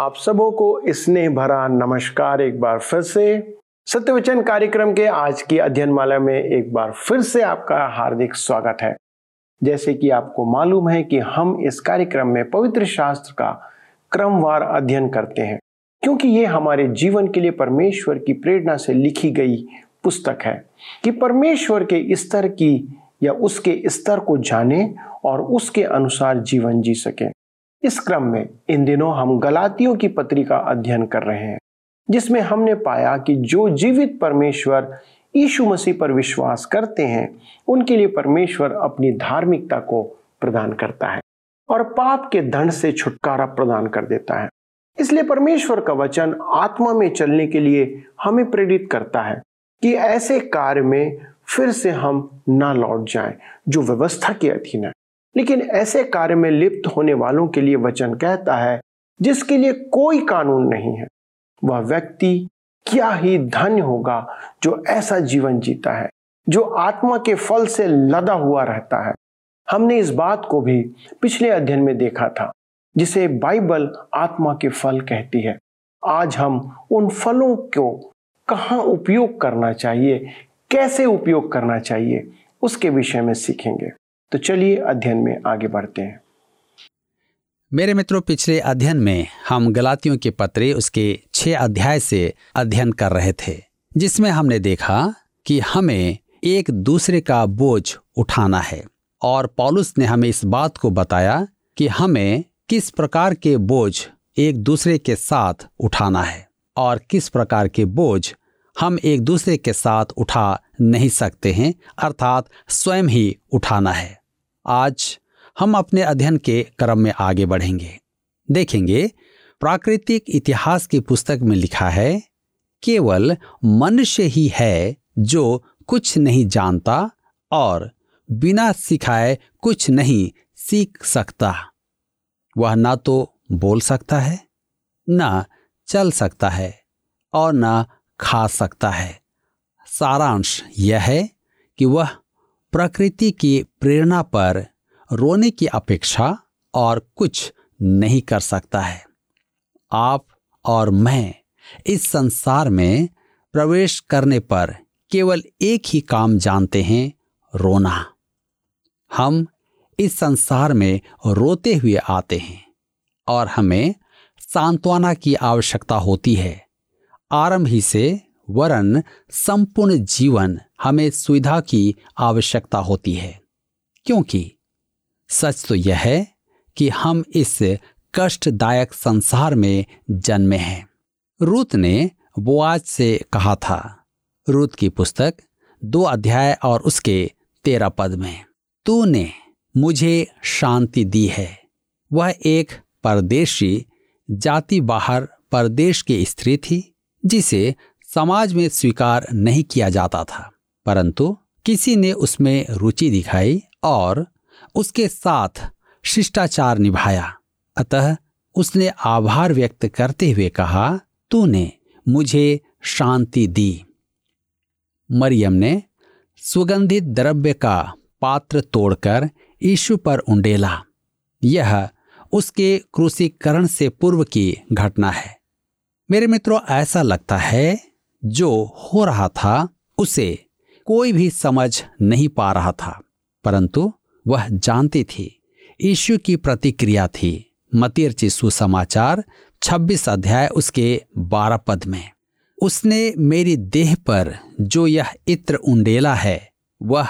आप सबों को स्नेह भरा नमस्कार एक बार फिर से। सत्यवचन कार्यक्रम के आज की अध्ययन माला में एक बार फिर से आपका हार्दिक स्वागत है। जैसे कि आपको मालूम है कि हम इस कार्यक्रम में पवित्र शास्त्र का क्रमवार अध्ययन करते हैं, क्योंकि ये हमारे जीवन के लिए परमेश्वर की प्रेरणा से लिखी गई पुस्तक है कि परमेश्वर के स्तर की या उसके स्तर को जाने और उसके अनुसार जीवन जी सके। इस क्रम में इन दिनों हम गलातियों की पत्री का अध्ययन कर रहे हैं, जिसमें हमने पाया कि जो जीवित परमेश्वर यीशु मसीह पर विश्वास करते हैं, उनके लिए परमेश्वर अपनी धार्मिकता को प्रदान करता है और पाप के दंड से छुटकारा प्रदान कर देता है। इसलिए परमेश्वर का वचन आत्मा में चलने के लिए हमें प्रेरित करता है कि ऐसे कार्य में फिर से हम ना लौट जाएँ, जो व्यवस्था के अधीन है। लेकिन ऐसे कार्य में लिप्त होने वालों के लिए वचन कहता है, जिसके लिए कोई कानून नहीं है, वह व्यक्ति क्या ही धन्य होगा जो ऐसा जीवन जीता है, जो आत्मा के फल से लदा हुआ रहता है। हमने इस बात को भी पिछले अध्ययन में देखा था, जिसे बाइबल आत्मा के फल कहती है। आज हम उन फलों को कहाँ उपयोग करना चाहिए, कैसे उपयोग करना चाहिए, उसके विषय में सीखेंगे। तो चलिए अध्ययन में आगे बढ़ते हैं। मेरे मित्रों, पिछले अध्ययन में हम गलातियों के पत्रे उसके छह अध्याय से अध्ययन कर रहे थे, जिसमें हमने देखा कि हमें एक दूसरे का बोझ उठाना है और पॉलुस ने हमें इस बात को बताया कि हमें किस प्रकार के बोझ एक दूसरे के साथ उठाना है और किस प्रकार के बोझ हम एक दूसरे के साथ उठा नहीं सकते हैं, अर्थात स्वयं ही उठाना है। आज हम अपने अध्ययन के क्रम में आगे बढ़ेंगे। देखेंगे, प्राकृतिक इतिहास की पुस्तक में लिखा है, केवल मनुष्य ही है जो कुछ नहीं जानता और बिना सिखाए कुछ नहीं सीख सकता। वह ना तो बोल सकता है, ना चल सकता है और ना खा सकता है। सारांश यह है कि वह प्रकृति की प्रेरणा पर रोने की अपेक्षा और कुछ नहीं कर सकता है। आप और मैं इस संसार में प्रवेश करने पर केवल एक ही काम जानते हैं, रोना। हम इस संसार में रोते हुए आते हैं और हमें सांत्वना की आवश्यकता होती है। आरंभ ही से वरन संपूर्ण जीवन हमें सुविधा की आवश्यकता होती है। क्योंकि सच तो यह है कि हम इस कष्टदायक संसार में जन्मे हैं। रूत ने बोआज से कहा था, रूत की पुस्तक दो अध्याय और उसके तेरह पद में, तूने मुझे शांति दी है। वह एक परदेशी, जाति बाहर परदेश की स्त्री थी, जिसे समाज में स्वीकार नहीं किया जाता था। परंतु किसी ने उसमें रुचि दिखाई और उसके साथ शिष्टाचार निभाया। अतः उसने आभार व्यक्त करते हुए कहा, तूने मुझे शांति दी। मरियम ने सुगंधित द्रव्य का पात्र तोड़कर यीशु पर उंडेला। यह उसके क्रूसीकरण से पूर्व की घटना है। मेरे मित्रों, ऐसा लगता है, जो हो रहा था, उसे कोई भी समझ नहीं पा रहा था, परंतु वह जानती थी। यीशु की प्रतिक्रिया थी। मतीर्ची सुसमाचार 26 अध्याय उसके 12 पद में। उसने मेरी देह पर जो यह इत्र उंडेला है, वह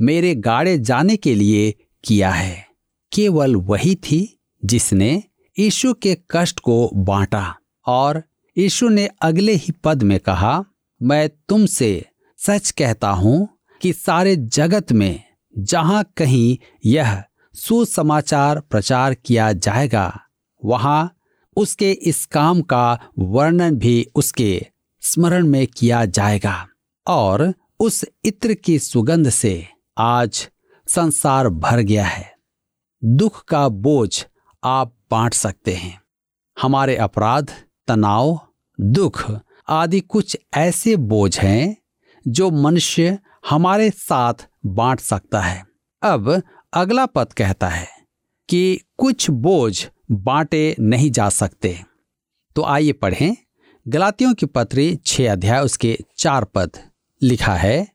मेरे गाड़े जाने के लिए किया है। केवल वही थी जिसने यीशु के कष्ट को बांटा और यीशु ने अगले ही पद में कहा, मैं तुमसे सच कहता हूँ कि सारे जगत में जहाँ कहीं यह सुसमाचार प्रचार किया जाएगा, वहाँ उसके इस काम का वर्णन भी उसके स्मरण में किया जाएगा। और उस इत्र की सुगंध से आज संसार भर गया है। दुख का बोझ आप बांट सकते हैं। हमारे अपराध, तनाव, दुख आदि कुछ ऐसे बोझ हैं जो मनुष्य हमारे साथ बांट सकता है। अब अगला पद कहता है कि कुछ बोझ बांटे नहीं जा सकते। तो आइए पढ़ें। गलातियों की पत्री छह अध्याय, उसके चार पद लिखा है,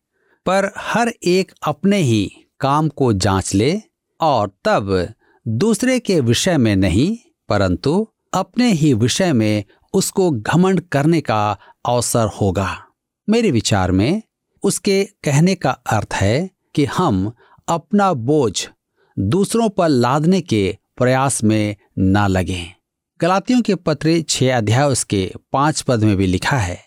पर हर एक अपने ही काम को जाँच ले और तब दूसरे के विषय में नहीं, परंतु अपने ही विषय में उसको घमंड करने का अवसर होगा। मेरे विचार में उसके कहने का अर्थ है कि हम अपना बोझ दूसरों पर लादने के प्रयास में न लगें। गलातियों के पत्र छह अध्याय उसके पाँच पद में भी लिखा है,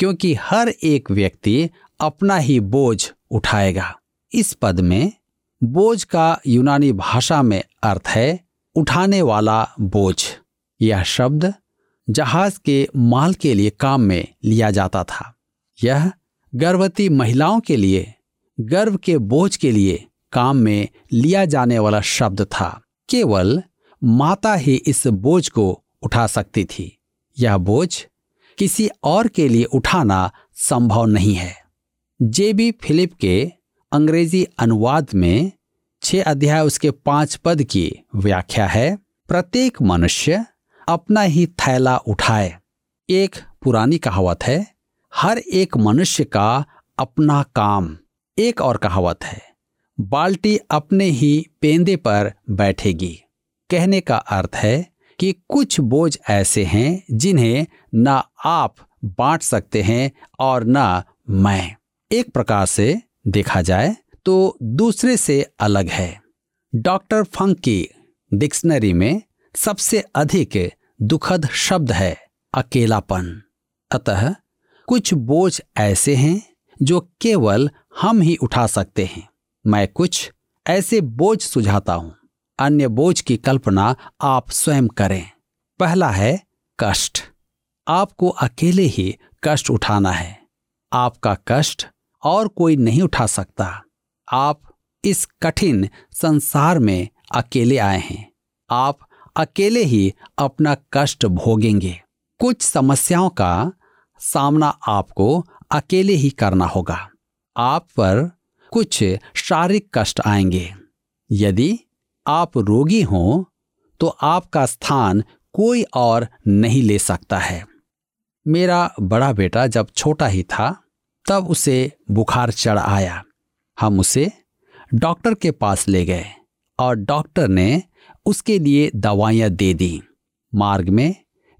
क्योंकि हर एक व्यक्ति अपना ही बोझ उठाएगा। इस पद में बोझ का यूनानी भाषा में अर्थ है उठाने वाला बोझ। यह शब्द जहाज़ के माल के लिए काम में लिया जाता था। यह गर्भवती महिलाओं के लिए, गर्भ के बोझ के लिए काम में लिया जाने वाला शब्द था। केवल माता ही इस बोझ को उठा सकती थी। यह बोझ किसी और के लिए उठाना संभव नहीं है। जेबी फिलिप के अंग्रेज़ी अनुवाद में छह अध्याय उसके पाँच पद की व्याख्या है, प्रत्येक मनुष्य अपना ही थैला उठाए। एक पुरानी कहावत है हर एक मनुष्य का अपना काम एक और कहावत है, बाल्टी अपने ही पेंदे पर बैठेगी। कहने का अर्थ है कि कुछ बोझ ऐसे हैं जिन्हें ना आप बांट सकते हैं और न मैं। एक प्रकार से देखा जाए तो दूसरे से अलग है। डॉक्टर फंक की डिक्शनरी में सबसे अधिक दुखद शब्द है अकेलापन। अतः कुछ बोझ ऐसे हैं जो केवल हम ही उठा सकते हैं। मैं कुछ ऐसे बोझ सुझाता हूँ। अन्य बोझ की कल्पना आप स्वयं करें। पहला है कष्ट। आपको अकेले ही कष्ट उठाना है। आपका कष्ट और कोई नहीं उठा सकता। आप इस कठिन संसार में अकेले आए हैं। आप अकेले ही अपना कष्ट भोगेंगे। कुछ समस्याओं का सामना आपको अकेले ही करना होगा। आप पर कुछ शारीरिक कष्ट आएँगे। यदि आप रोगी हों तो आपका स्थान कोई और नहीं ले सकता है। मेरा बड़ा बेटा जब छोटा ही था, तब उसे बुखार चढ़ आया। हम उसे डॉक्टर के पास ले गए और डॉक्टर ने उसके लिए दवाइयाँ दे दी। मार्ग में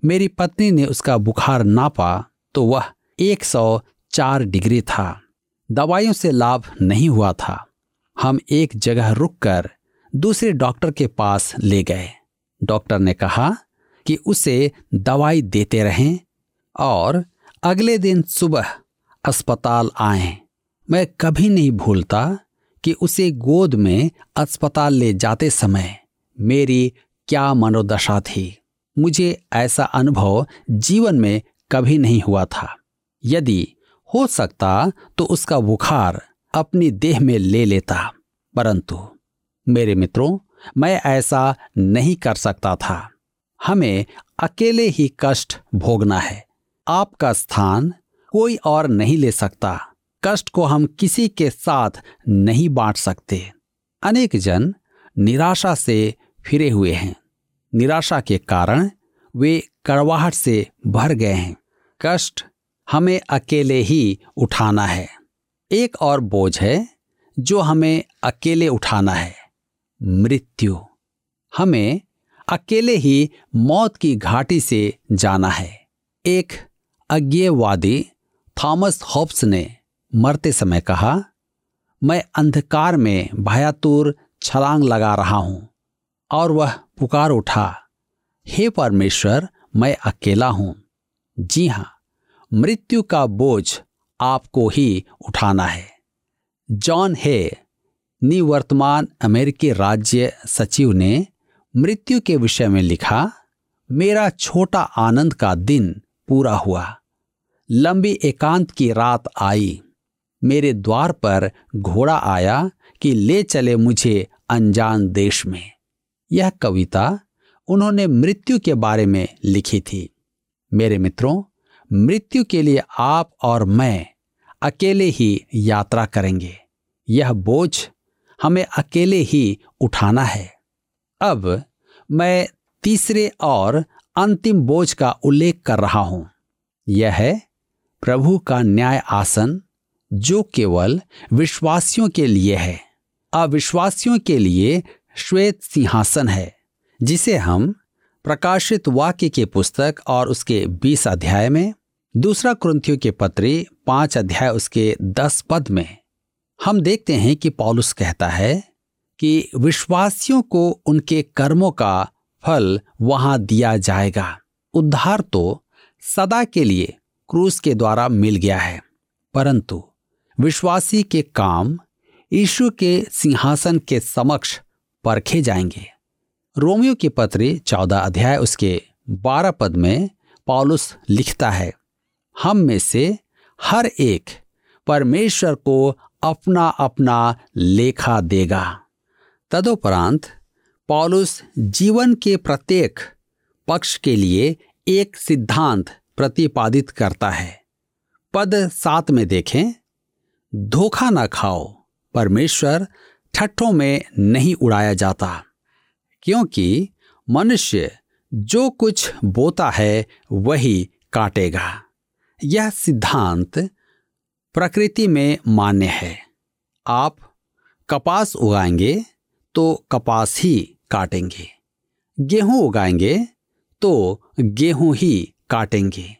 मेरी पत्नी ने उसका बुखार नापा तो वह 104 डिग्री था। दवाइयों से लाभ नहीं हुआ था। हम एक जगह रुककर दूसरे डॉक्टर के पास ले गए। डॉक्टर ने कहा कि उसे दवाई देते रहें और अगले दिन सुबह अस्पताल आए। मैं कभी नहीं भूलता कि उसे गोद में अस्पताल ले जाते समय मेरी क्या मनोदशा थी। मुझे ऐसा अनुभव जीवन में कभी नहीं हुआ था। यदि हो सकता तो उसका बुखार अपनी देह में ले लेता। परंतु, मेरे मित्रों, मैं ऐसा नहीं कर सकता था। हमें अकेले ही कष्ट भोगना है। आपका स्थान कोई और नहीं ले सकता। कष्ट को हम किसी के साथ नहीं बांट सकते। अनेक जन निराशा से फिरे हुए हैं। निराशा के कारण वे कड़वाहट से भर गए हैं। कष्ट हमें अकेले ही उठाना है। एक और बोझ है जो हमें अकेले उठाना है, मृत्यु। हमें अकेले ही मौत की घाटी से जाना है। एक अज्ञेयवादी थॉमस हॉब्स ने मरते समय कहा, मैं अंधकार में भयातुर छलांग लगा रहा हूँ। और वह पुकार उठा, हे परमेश्वर, मैं अकेला हूँ। जी हाँ, मृत्यु का बोझ आपको ही उठाना है। जॉन हे, निवर्तमान अमेरिकी राज्य सचिव ने मृत्यु के विषय में लिखा, मेरा छोटा आनंद का दिन पूरा हुआ। लंबी एकांत की रात आई। मेरे द्वार पर घोड़ा आया कि ले चले मुझे अनजान देश में। यह कविता उन्होंने मृत्यु के बारे में लिखी थी। मेरे मित्रों, मृत्यु के लिए आप और मैं अकेले ही यात्रा करेंगे। यह बोझ हमें अकेले ही उठाना है। अब मैं तीसरे और अंतिम बोझ का उल्लेख कर रहा हूँ। यह है प्रभु का न्याय आसन, जो केवल विश्वासियों के लिए है। अविश्वासियों के लिए श्वेत सिंहासन है, जिसे हम प्रकाशित वाक्य के पुस्तक और उसके बीस अध्याय में, दूसरा क्रंथियों के पत्री पाँच अध्याय उसके दस पद में, हम देखते हैं कि पॉलुस कहता है कि विश्वासियों को उनके कर्मों का फल वहाँ दिया जाएगा। उद्धार तो सदा के लिए क्रूस के द्वारा मिल गया है, परंतु विश्वासी के काम यीशु के सिंहासन के समक्ष परखे जाएँगे। रोमियो की पत्री चौदह अध्याय उसके बारह पद में पॉलुस लिखता है, हम में से हर एक परमेश्वर को अपना अपना लेखा देगा। तदोपरांत पॉलुस जीवन के प्रत्येक पक्ष के लिए एक सिद्धांत प्रतिपादित करता है। पद सात में देखें, धोखा ना खाओ, परमेश्वर ठट्ठों में नहीं उड़ाया जाता। क्योंकि मनुष्य जो कुछ बोता है वही काटेगा। यह सिद्धांत प्रकृति में मान्य है। आप कपास उगाएँगे तो कपास ही काटेंगे। गेहूँ उगाएँगे तो गेहूँ ही काटेंगे।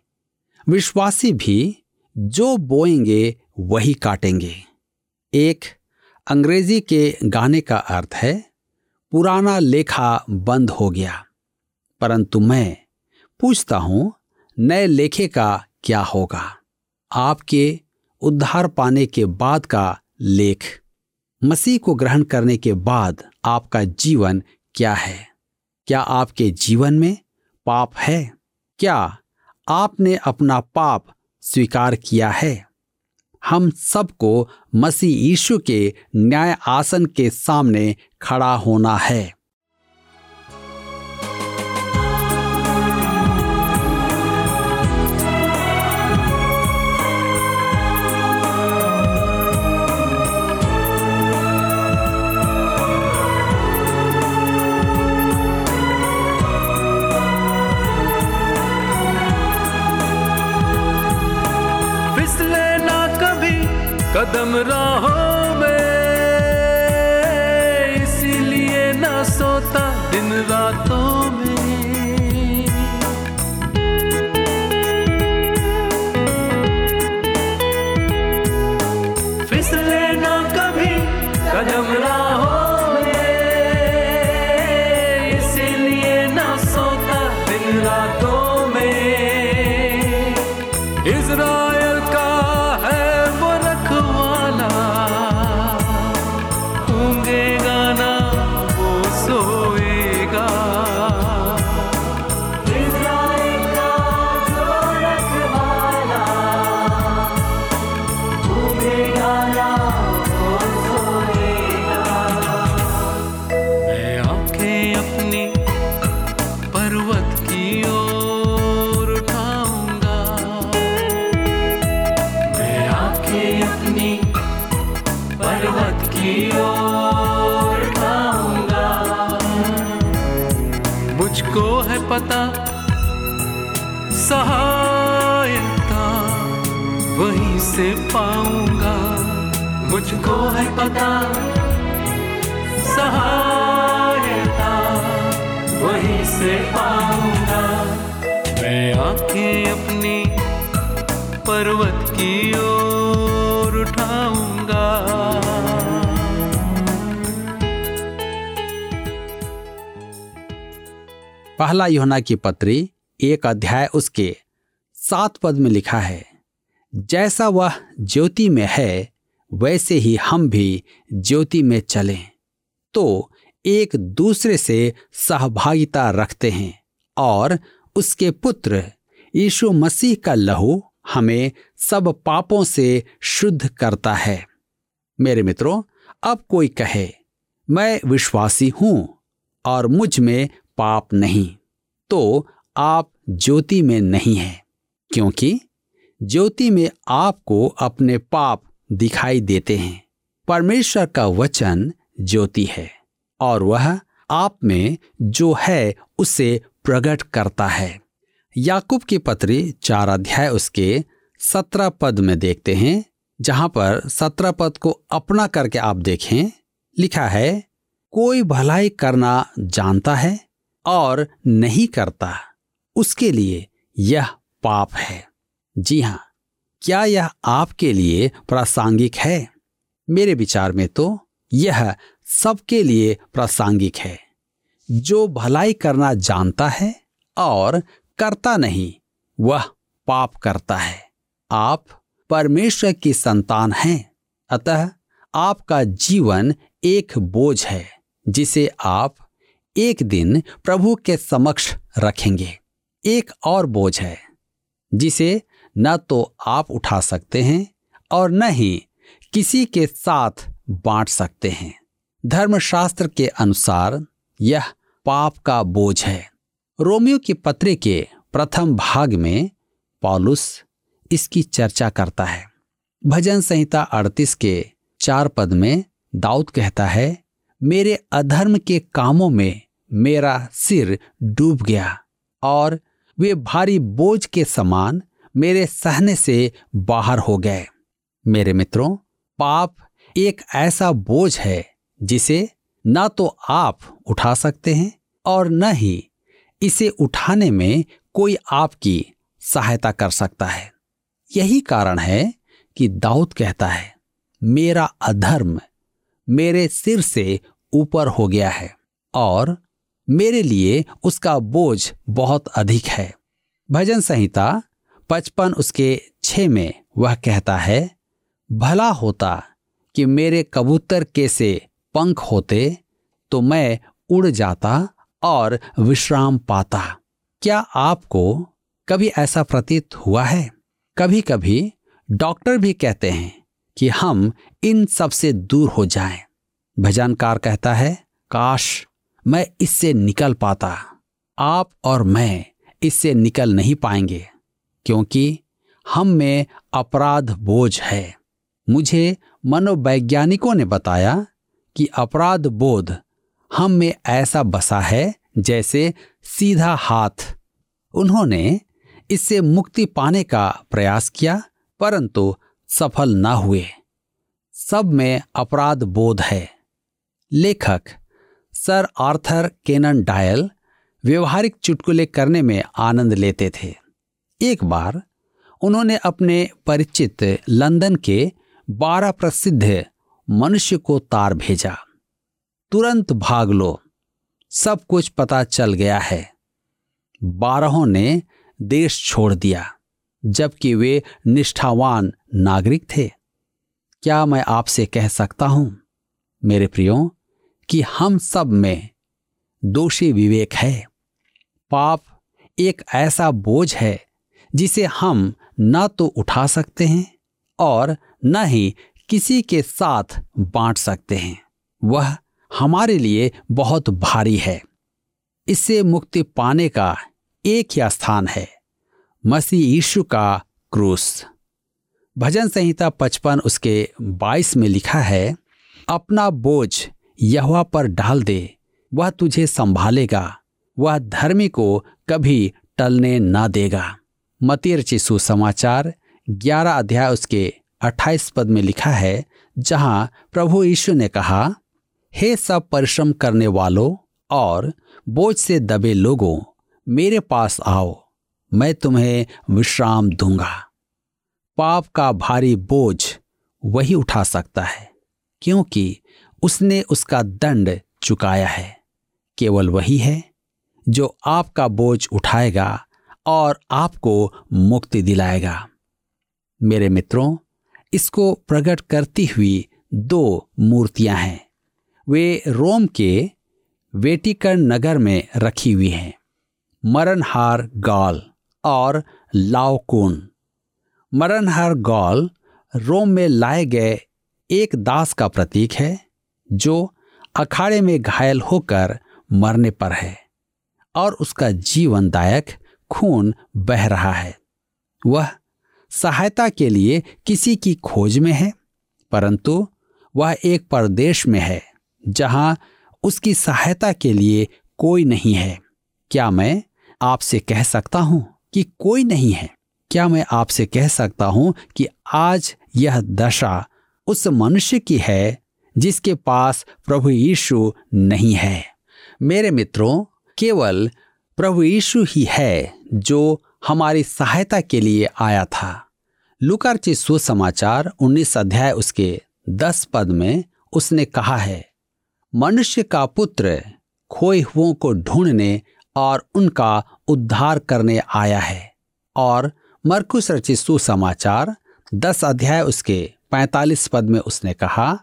विश्वासी भी जो बोएँगे वही काटेंगे। एक अंग्रेज़ी के गाने का अर्थ है पुराना लेखा बंद हो गया। परंतु मैं पूछता हूँ, नए लेखे का क्या होगा? आपके उद्धार पाने के बाद का लेख, मसीह को ग्रहण करने के बाद आपका जीवन क्या है? क्या आपके जीवन में पाप है? क्या आपने अपना पाप स्वीकार किया है? हम सबको मसीह यीशु के न्याय आसन के सामने खड़ा होना है। कदम राहों में इसलिए ना सोता दिन रातों में। पता, सहायता, वहीं से पाऊँगा। मुझको है पता, सहायता, वहीं से पाऊँगा। मैं आँखें अपनी पर्वत की ओर पहला योना की पत्री, एक अध्याय उसके सात पद में लिखा है, जैसा वह ज्योति में है, वैसे ही हम भी ज्योति में चलें। तो एक दूसरे से सहभागिता रखते हैं और उसके पुत्र यीशु मसीह का लहू हमें सब पापों से शुद्ध करता है। मेरे मित्रों, अब कोई कहे, मैं विश्वासी हूँ और मुझमें पाप नहीं। तो आप ज्योति में नहीं हैं, क्योंकि ज्योति में आपको अपने पाप दिखाई देते हैं। परमेश्वर का वचन ज्योति है, और वह आप में जो है उसे प्रकट करता है। याकूब की पत्री चार अध्याय उसके सत्रह पद में देखते हैं, जहाँ पर सत्रह पद को अपना करके आप देखें, लिखा है, कोई भलाई करना जानता है और नहीं करता। उसके लिए यह पाप है। जी हाँ, क्या यह आपके लिए प्रासंगिक है? मेरे विचार में तो यह सबके लिए प्रासंगिक है। जो भलाई करना जानता है और करता नहीं, वह पाप करता है। आप परमेश्वर की संतान हैं, अतः आपका जीवन एक बोझ है, जिसे आप एक दिन प्रभु के समक्ष रखेंगे। एक और बोझ है, जिसे न तो आप उठा सकते हैं और न ही किसी के साथ बांट सकते हैं। धर्मशास्त्र के अनुसार यह पाप का बोझ है। रोमियो की पत्री के प्रथम भाग में पॉलुस इसकी चर्चा करता है। भजन संहिता अड़तीस के चार पद में दाऊद कहता है मेरे अधर्म के कामों में मेरा सिर डूब गया और वे भारी बोझ के समान मेरे सहने से बाहर हो गए। मेरे मित्रों, पाप एक ऐसा बोझ है जिसे ना तो आप उठा सकते हैं और न ही इसे उठाने में कोई आपकी सहायता कर सकता है। यही कारण है कि दाऊद कहता है, मेरा अधर्म मेरे सिर से ऊपर हो गया है और मेरे लिए उसका बोझ बहुत अधिक है। भजन संहिता पचपन उसके छ में वह कहता है, भला होता कि मेरे कबूतर के से पंख होते तो मैं उड़ जाता और विश्राम पाता। क्या आपको कभी ऐसा प्रतीत हुआ है? कभी कभी डॉक्टर भी कहते हैं कि हम इन सबसे दूर हो जाएँ। भजनकार कहता है, काश मैं इससे निकल पाता। आप और मैं इससे निकल नहीं पाएँगे, क्योंकि हम में अपराध बोझ है। मुझे मनोवैज्ञानिकों ने बताया कि अपराध बोध हम में ऐसा बसा है जैसे सीधा हाथ। उन्होंने इससे मुक्ति पाने का प्रयास किया, परंतु सफल न हुए। सब में अपराध बोध है। लेखक सर आर्थर केनन डायल व्यवहारिक चुटकुले करने में आनंद लेते थे। एक बार उन्होंने अपने परिचित लंदन के बारह प्रसिद्ध मनुष्य को तार भेजा। तुरंत भाग लो। सब कुछ पता चल गया है। बारहों ने देश छोड़ दिया। जबकि वे निष्ठावान नागरिक थे। क्या मैं आपसे कह सकता हूँ, मेरे प्रियो, कि हम सब में दोषी विवेक है। पाप एक ऐसा बोझ है जिसे हम न तो उठा सकते हैं और न ही किसी के साथ बांट सकते हैं। वह हमारे लिए बहुत भारी है। इससे मुक्ति पाने का एक ही स्थान है। मसीह यीशु का क्रूस। भजन संहिता पचपन उसके बाईस में लिखा है, अपना बोझ यहवा पर डाल दे, वह तुझे संभालेगा, वह धर्मी को कभी टलने ना देगा। मतिर चिशु समाचार ग्यारह अध्याय उसके अट्ठाईस पद में लिखा है, जहाँ प्रभु यीशु ने कहा, हे सब परिश्रम करने वालों और बोझ से दबे लोगों, मेरे पास आओ मैं तुम्हें विश्राम दूँगा। पाप का भारी बोझ वही उठा सकता है, क्योंकि उसने उसका दंड चुकाया है। केवल वही है जो आपका बोझ उठाएगा और आपको मुक्ति दिलाएगा। मेरे मित्रों, इसको प्रकट करती हुई दो मूर्तियाँ हैं। वे रोम के वेटिकन नगर में रखी हुई हैं। मरणहार गॉल। और लाओकून। मरणहार गॉल रोम में लाए गए एक दास का प्रतीक है, जो अखाड़े में घायल होकर मरने पर है और उसका जीवनदायक खून बह रहा है। वह सहायता के लिए किसी की खोज में है, परंतु वह एक परदेश में है, जहाँ उसकी सहायता के लिए कोई नहीं है। क्या मैं आपसे कह सकता हूँ? कि कोई नहीं है। क्या मैं आपसे कह सकता हूँ कि आज यह दशा उस मनुष्य की है जिसके पास प्रभु यीशु नहीं है। मेरे मित्रों, केवल प्रभु यीशु ही है जो हमारी सहायता के लिए आया था। लुकारची सुसमाचार 19 अध्याय उसके 10 पद में उसने कहा है, मनुष्य का पुत्र खोए हुओं को ढूँढने और उनका उद्धार करने आया है। और मरकुस रचित सुसमाचार, दस अध्याय उसके पैतालीस पद में उसने कहा,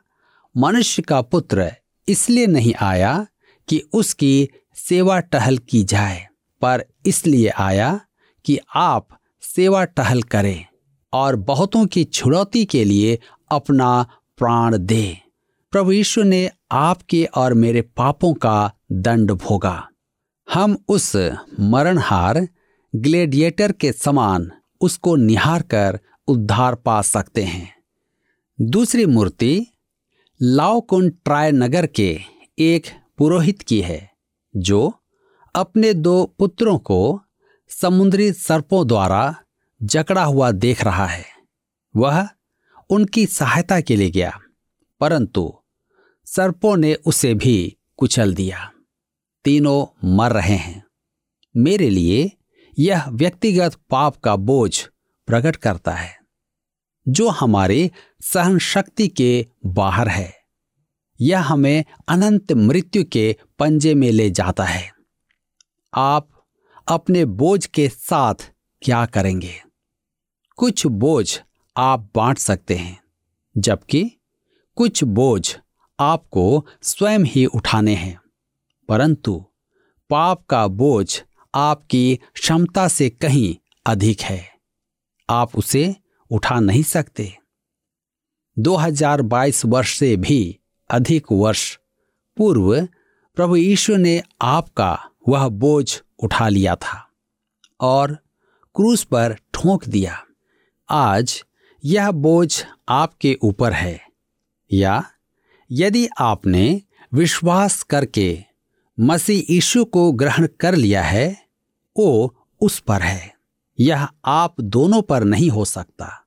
मनुष्य का पुत्र इसलिए नहीं आया कि उसकी सेवा टहल की जाए, पर इसलिए आया कि आप सेवा टहल करें और बहुतों की छुड़ौती के लिए अपना प्राण दे। प्रभु यीशु ने आपके और मेरे पापों का दंड भोगा। हम उस मरणहार ग्लेडिएटर के समान उसको निहार कर उद्धार पा सकते हैं। दूसरी मूर्ति लाओकुन ट्राय नगर के एक पुरोहित की है, जो अपने दो पुत्रों को समुद्री सर्पों द्वारा जकड़ा हुआ देख रहा है। वह उनकी सहायता के लिए गया, परंतु सर्पों ने उसे भी कुचल दिया। तीनों मर रहे हैं। मेरे लिए यह व्यक्तिगत पाप का बोझ प्रकट करता है, जो हमारे सहन शक्ति के बाहर है। यह हमें अनंत मृत्यु के पंजे में ले जाता है। आप अपने बोझ के साथ क्या करेंगे? कुछ बोझ आप बांट सकते हैं, जबकि कुछ बोझ आपको स्वयं ही उठाने हैं। परंतु पाप का बोझ आपकी क्षमता से कहीं अधिक है। आप उसे उठा नहीं सकते। 2022 वर्ष से भी अधिक वर्ष पूर्व प्रभु ईश्वर ने आपका वह बोझ उठा लिया था और क्रूस पर ठोंक दिया। आज यह बोझ आपके ऊपर है या यदि आपने विश्वास करके मसीह यीशु को ग्रहण कर लिया है वो उस पर है। यह आप दोनों पर नहीं हो सकता।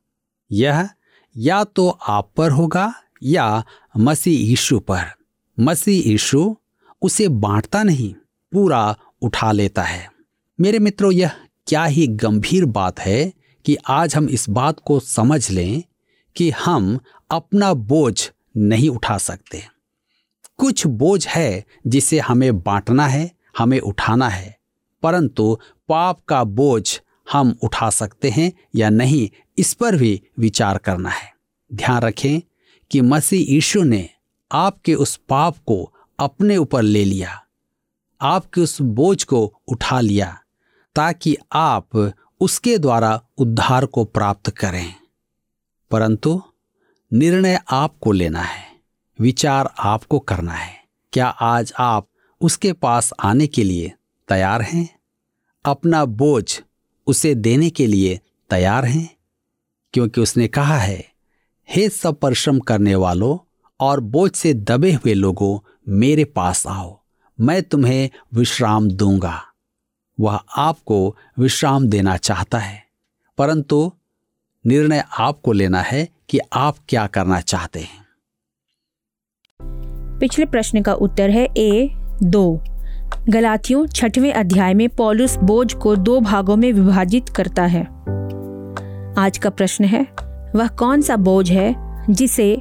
यह या तो आप पर होगा या मसीह यीशु पर। मसीह यीशु उसे बांटता नहीं, पूरा उठा लेता है। मेरे मित्रों, यह क्या ही गंभीर बात है कि आज हम इस बात को समझ लें कि हम अपना बोझ नहीं उठा सकते। कुछ बोझ है जिसे हमें बांटना है, हमें उठाना है। परंतु पाप का बोझ हम उठा सकते हैं या नहीं, इस पर भी विचार करना है। ध्यान रखें कि मसीह यीशु ने आपके उस पाप को अपने ऊपर ले लिया, आपके उस बोझ को उठा लिया, ताकि आप उसके द्वारा उद्धार को प्राप्त करें। परंतु निर्णय आपको लेना है। विचार आपको करना है। क्या आज आप उसके पास आने के लिए तैयार हैं? अपना बोझ उसे देने के लिए तैयार हैं? क्योंकि उसने कहा है, हे सब परिश्रम करने वालों और बोझ से दबे हुए लोगों, मेरे पास आओ, मैं तुम्हें विश्राम दूँगा। वह आपको विश्राम देना चाहता है। परंतु निर्णय आपको लेना है कि आप क्या करना चाहते हैं। पिछले प्रश्न का उत्तर है ए, दो। गलातियों छठवें अध्याय में पॉलुस बोझ को दो भागों में विभाजित करता है। आज का प्रश्न है, वह कौन सा बोझ है जिसे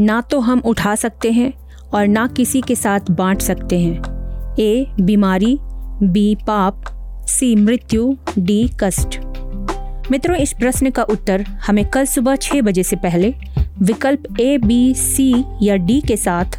ना तो हम उठा सकते हैं और ना किसी के साथ बांट सकते हैं? ए, बीमारी, बी, पाप, सी, मृत्यु, डी, कष्ट। मित्रों, इस प्रश्न का उत्तर हमें कल सुबह छह बजे से पहले विकल्प ए, बी, सी या डी के साथ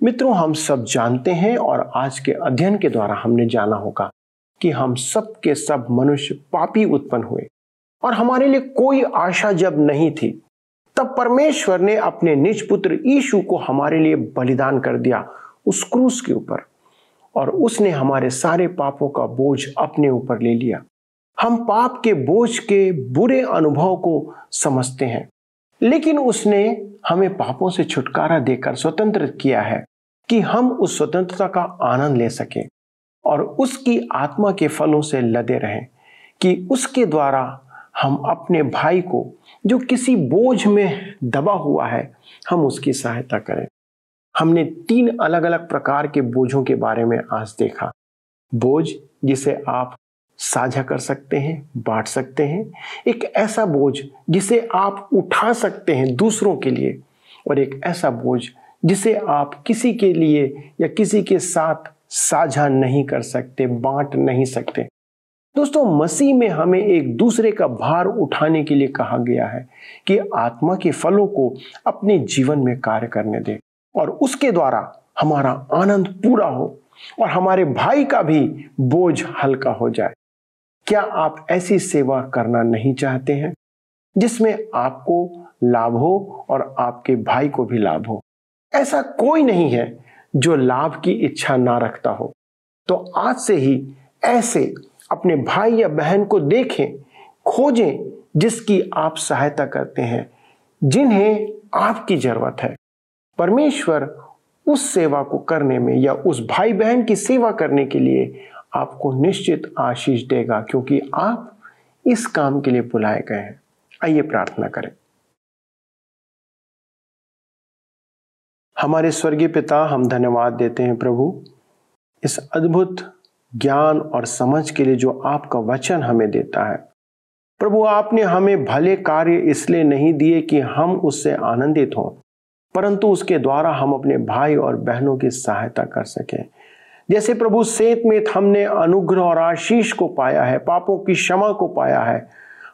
मित्रों, हम सब जानते हैं और आज के अध्ययन के द्वारा हमने जाना होगा कि हम सब के सब मनुष्य पापी उत्पन्न हुए और हमारे लिए कोई आशा जब नहीं थी, तब परमेश्वर ने अपने निज पुत्र ईशु को हमारे लिए बलिदान कर दिया उस क्रूस के ऊपर और उसने हमारे सारे पापों का बोझ अपने ऊपर ले लिया। हम पाप के बोझ के बुरे अनुभव को समझते हैं। लेकिन उसने हमें पापों से छुटकारा देकर स्वतंत्र किया है कि हम उस स्वतंत्रता का आनंद ले सकें और उसकी आत्मा के फलों से लदे रहें कि उसके द्वारा हम अपने भाई को जो किसी बोझ में दबा हुआ है, हम उसकी सहायता करें। हमने तीन अलग अलग प्रकार के बोझों के बारे में आज देखा। बोझ जिसे आप साझा कर सकते हैं, बांट सकते हैं। एक ऐसा बोझ जिसे आप उठा सकते हैं दूसरों के लिए और एक ऐसा बोझ जिसे आप किसी के लिए या किसी के साथ साझा नहीं कर सकते, बांट नहीं सकते। दोस्तों, मसीह में हमें एक दूसरे का भार उठाने के लिए कहा गया है कि आत्मा के फलों को अपने जीवन में कार्य करने दे और उसके द्वारा हमारा आनंद पूरा हो और हमारे भाई का भी बोझ हल्का हो जाए। क्या आप ऐसी सेवा करना नहीं चाहते हैं, जिसमें आपको लाभ हो और आपके भाई को भी लाभ हो? ऐसा कोई नहीं है जो लाभ की इच्छा ना रखता हो। तो आज से ही ऐसे अपने भाई या बहन को देखें, खोजें जिसकी आप सहायता करते हैं, जिन्हें आपकी ज़रूरत है। परमेश्वर उस सेवा को करने में या उस भाई बहन की सेवा करने के लिए आपको निश्चित आशीष देगा क्योंकि आप इस काम के लिए बुलाए गए हैं। आइए प्रार्थना करें। हमारे स्वर्गीय पिता, हम धन्यवाद देते हैं प्रभु। इस अद्भुत ज्ञान और समझ के लिए जो आपका वचन हमें देता है। प्रभु, आपने हमें भले कार्य इसलिए नहीं दिए कि हम उससे आनंदित हों, परंतु उसके द्वारा हम अपने भाई और बहनों की सहायता कर सकें। जैसे प्रभु सेत में हमने अनुग्रह और आशीष को पाया है, पापों की क्षमा को पाया है,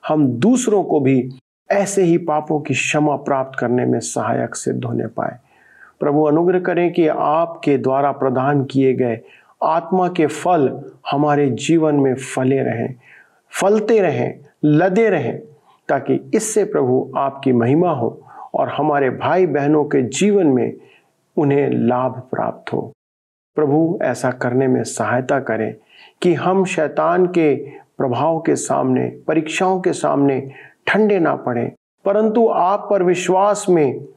हम दूसरों को भी ऐसे ही पापों की क्षमा प्राप्त करने में सहायक सिद्ध होने पाए। प्रभु अनुग्रह करें कि आपके द्वारा प्रदान किए गए आत्मा के फल हमारे जीवन में फले रहें, फलते रहें, लदे रहें, ताकि इससे प्रभु आपकी महिमा हो और हमारे भाई बहनों के जीवन में उन्हें लाभ प्राप्त हो। प्रभु ऐसा करने में सहायता करें कि हम शैतान के प्रभाव के सामने, परीक्षाओं के सामने ठंडे ना पड़े। परंतु आप पर विश्वास में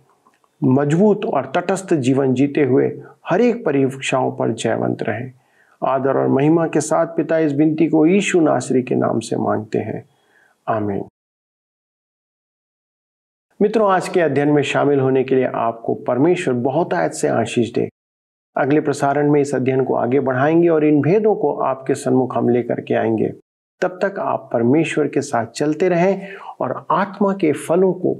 मज़बूत और तटस्थ जीवन जीते हुए हर एक परीक्षाओं पर जयवंत रहें। आदर और महिमा के साथ पिता इस विनती को ईशु नासरी के नाम से मांगते हैं। आमीन। मित्रों, आज के अध्ययन में शामिल होने के लिए आपको परमेश्वर बहुत आयत से आशीष दे। अगले प्रसारण में इस अध्ययन को आगे बढ़ाएँगे और इन भेदों को आपके सन्मुख हम लेकर के आएँगे। तब तक आप परमेश्वर के साथ चलते रहें और आत्मा के फलों को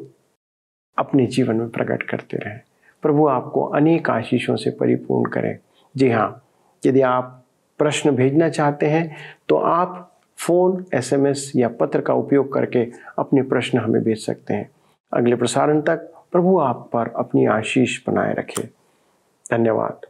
अपने जीवन में प्रकट करते रहें। प्रभु, आपको अनेक आशीषों से परिपूर्ण करें। जी हाँ यदि आप प्रश्न भेजना चाहते हैं तो आप फ़ोन, एसएमएस या पत्र का उपयोग करके अपने प्रश्न हमें भेज सकते हैं। अगले प्रसारण तक प्रभु आप पर अपनी आशीष बनाए रखे। धन्यवाद।